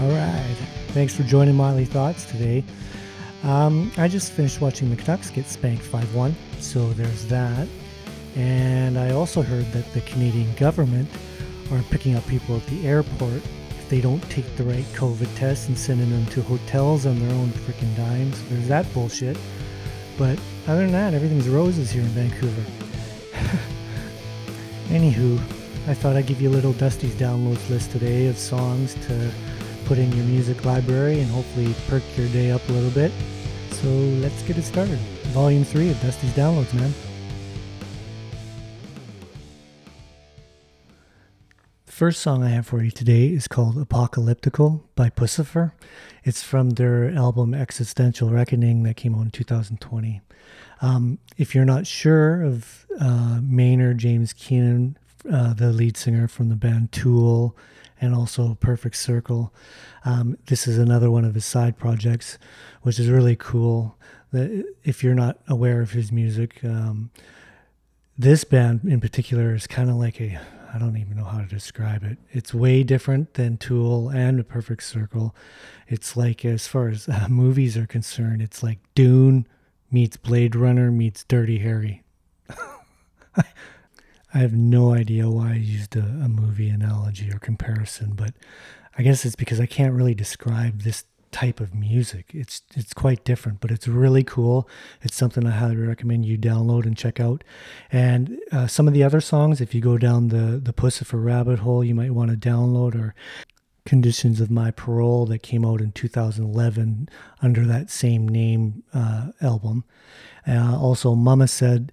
All right. Thanks for joining Motley Thoughts today. Um, I just finished watching the Canucks get spanked 5 1, so there's that. And I also heard that the Canadian government are picking up people at the airport if they don't take the right COVID test and sending them to hotels on their own freaking dimes. There's that bullshit. But other than that, everything's roses here in Vancouver. Anywho, I thought I'd give you a little Dusty's downloads list today of songs to put in your music library and hopefully perk your day up a little bit. So let's get it started. Volume 3 of Dusty's Downloads, man. The first song I have for you today is called Apocalyptical by Puscifer. It's from their album Existential Reckoning that came out in 2020. Um, if you're not sure of uh, Maynard James Keenan, uh, the lead singer from the band Tool, and also Perfect Circle, um, this is another one of his side projects, which is really cool. If you're not aware of his music, um, this band in particular is kind of like a I don't even know how to describe it. It's way different than Tool and A Perfect Circle. It's like, as far as uh, movies are concerned, it's like Dune meets Blade Runner meets Dirty Harry. I have no idea why I used a, a, movie analogy or comparison, but I guess it's because I can't really describe this type of music. It's it's quite different, but it's really cool. It's something I highly recommend you download and check out. And uh, some of the other songs, if you go down the the Puscifer rabbit hole, you might want to download or Conditions of My Parole that came out in 2011 under that same name uh, album. Uh, also, Mama Said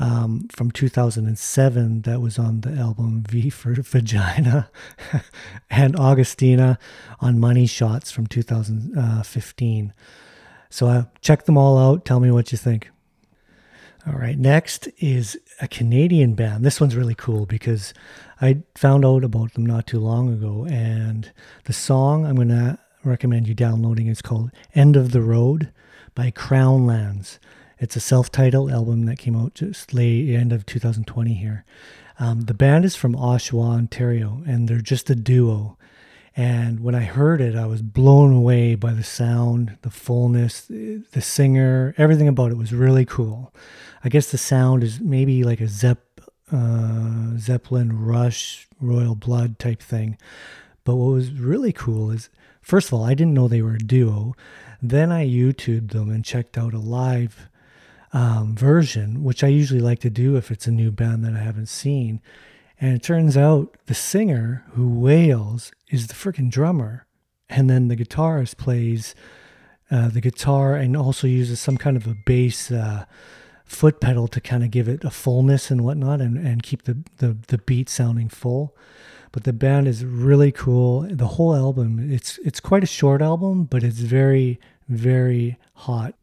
um, from 2007 that was on the album V for Vagina, and Agostina on Money Shots from 2015. So uh, check them all out. Tell me what you think. All right, next is a Canadian band. This one's really cool because I found out about them not too long ago, and the song I'm going to recommend you downloading is called End of the Road by Crownlands. It's a self titled album that came out just late end of 2020 here. Um, the band is from Oshawa, Ontario, and they're just a duo. And when I heard it, I was blown away by the sound, the fullness, the singer, everything about it was really cool. I guess the sound is maybe like a Zepp, uh, Zeppelin Rush, Royal Blood type thing. But what was really cool is, first of all, I didn't know they were a duo. Then I YouTubed them and checked out a live um, version, which I usually like to do if it's a new band that I haven't seen. And it turns out the singer who wails is the freaking drummer. And then the guitarist plays uh, the guitar and also uses some kind of a bass uh, foot pedal to kind of give it a fullness and whatnot and, and keep the, the, the beat sounding full. But the band is really cool. The whole album, it's it's quite a short album, but it's very, very hot.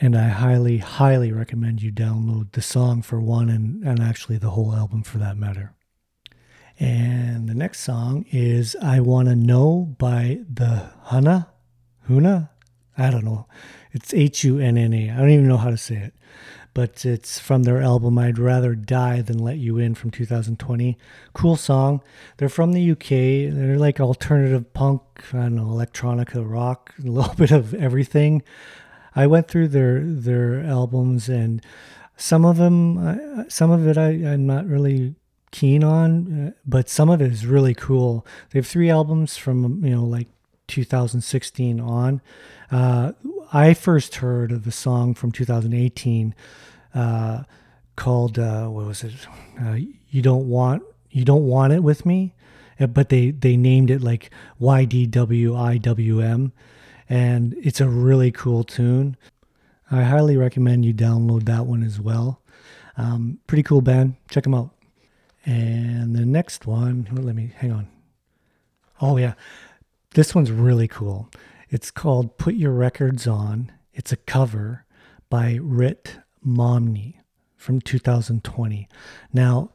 And I highly, highly recommend you download the song for one and, and actually the whole album for that matter. And the next song is I Wanna Know by the Hunna. Huna? I don't know. It's H U N N A. I don't even know how to say it. But it's from their album I'd Rather Die Than Let You In from 2020. Cool song. They're from the UK. They're like alternative punk, I don't know, electronica, rock, a little bit of everything. I went through their their albums and some of them, some of it I, I'm not really keen on, uh, but some of it is really cool. They have three albums from you know like 2016 on. Uh, I first heard of the song from 2018 uh, called uh, what was it? Uh, you don't want you don't want it with me, uh, but they they named it like YDWIWM, and it's a really cool tune. I highly recommend you download that one as well. Um, pretty cool band. Check them out. And the next one, let me hang on. Oh, yeah. This one's really cool. It's called Put Your Records On. It's a cover by Rit Momney from 2020. Now,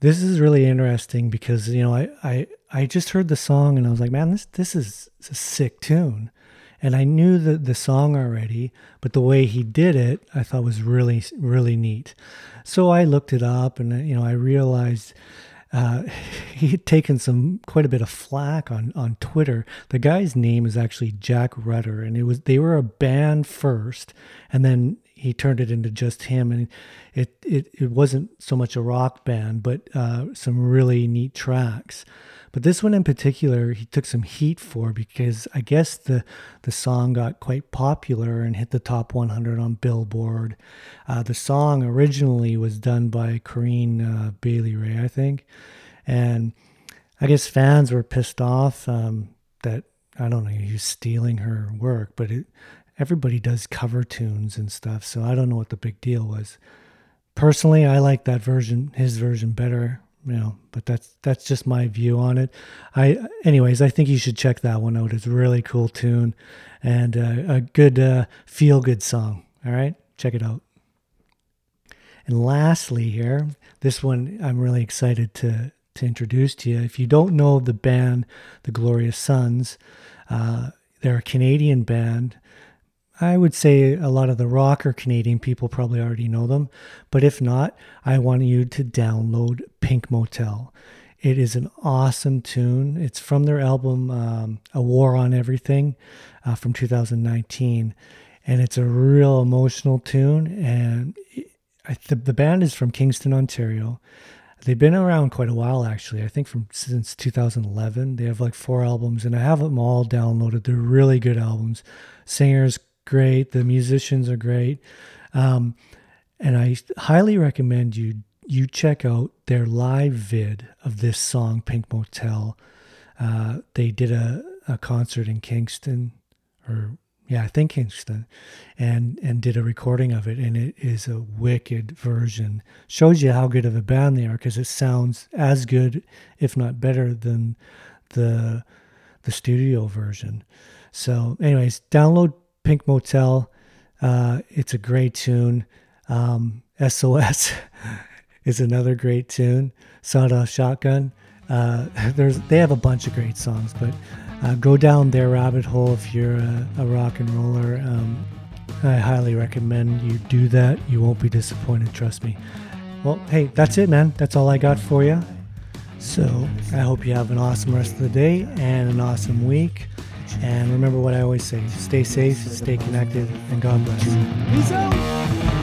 this is really interesting because you know I, I I just heard the song and I was like, man, this this is a sick tune and I knew the, the song already, but the way he did it, I thought was really, really neat. So I looked it up and, you know, I realized uh, he had taken some quite a bit of flack on on Twitter. The guy's name is actually Jack Rutter, and it was they were a band first, and then he turned it into just him, and it it it wasn't so much a rock band, but uh, some really neat tracks. But this one in particular, he took some heat for because I guess the the song got quite popular and hit the top 100 on Billboard. Uh, the song originally was done by Corinne uh, Bailey Rae I think, and I guess fans were pissed off um, that I don't know he's stealing her work, but it, everybody does cover tunes and stuff, so I don't know what the big deal was. Personally, I like that version, his version, better you know, but that's that's just my view on it. I, anyways, I think you should check that one out. It's a really cool tune and uh, a good uh, feel good song. All right, check it out. And lastly, here, this one I'm really excited to to introduce to you. If you don't know the band, the Glorious Sons, uh, they're a Canadian band I would say a lot of the rocker Canadian people probably already know them, but if not, I want you to download Pink Motel. It is an awesome tune. It's from their album um, A War on Everything uh, from 2019, and it's a real emotional tune. And I, the, the band is from Kingston, Ontario. They've been around quite a while, actually. I think from since 2011. They have like four albums, and I have them all downloaded. They're really good albums. Singers great. The musicians are great. Um, and I highly recommend you you check out their live vid of this song, Pink Motel. Uh, they did a, a concert in Kingston, or yeah, I think Kingston, and and did a recording of it, and it is a wicked version. Shows you how good of a band they are because it sounds as good, if not better, than the the studio version. So, anyways, download Pink Motel. Uh, it's a great tune. Um, SOS is another great tune. Sawdust Shotgun. Uh, there's they have a bunch of great songs, but uh, go down their rabbit hole if you're a, a rock and roller. Um, I highly recommend you do that. You won't be disappointed, trust me. Well, hey, that's it, man. That's all I got for you. So I hope you have an awesome rest of the day and an awesome week. And remember what I always say stay safe, stay connected, and God bless. Peace out.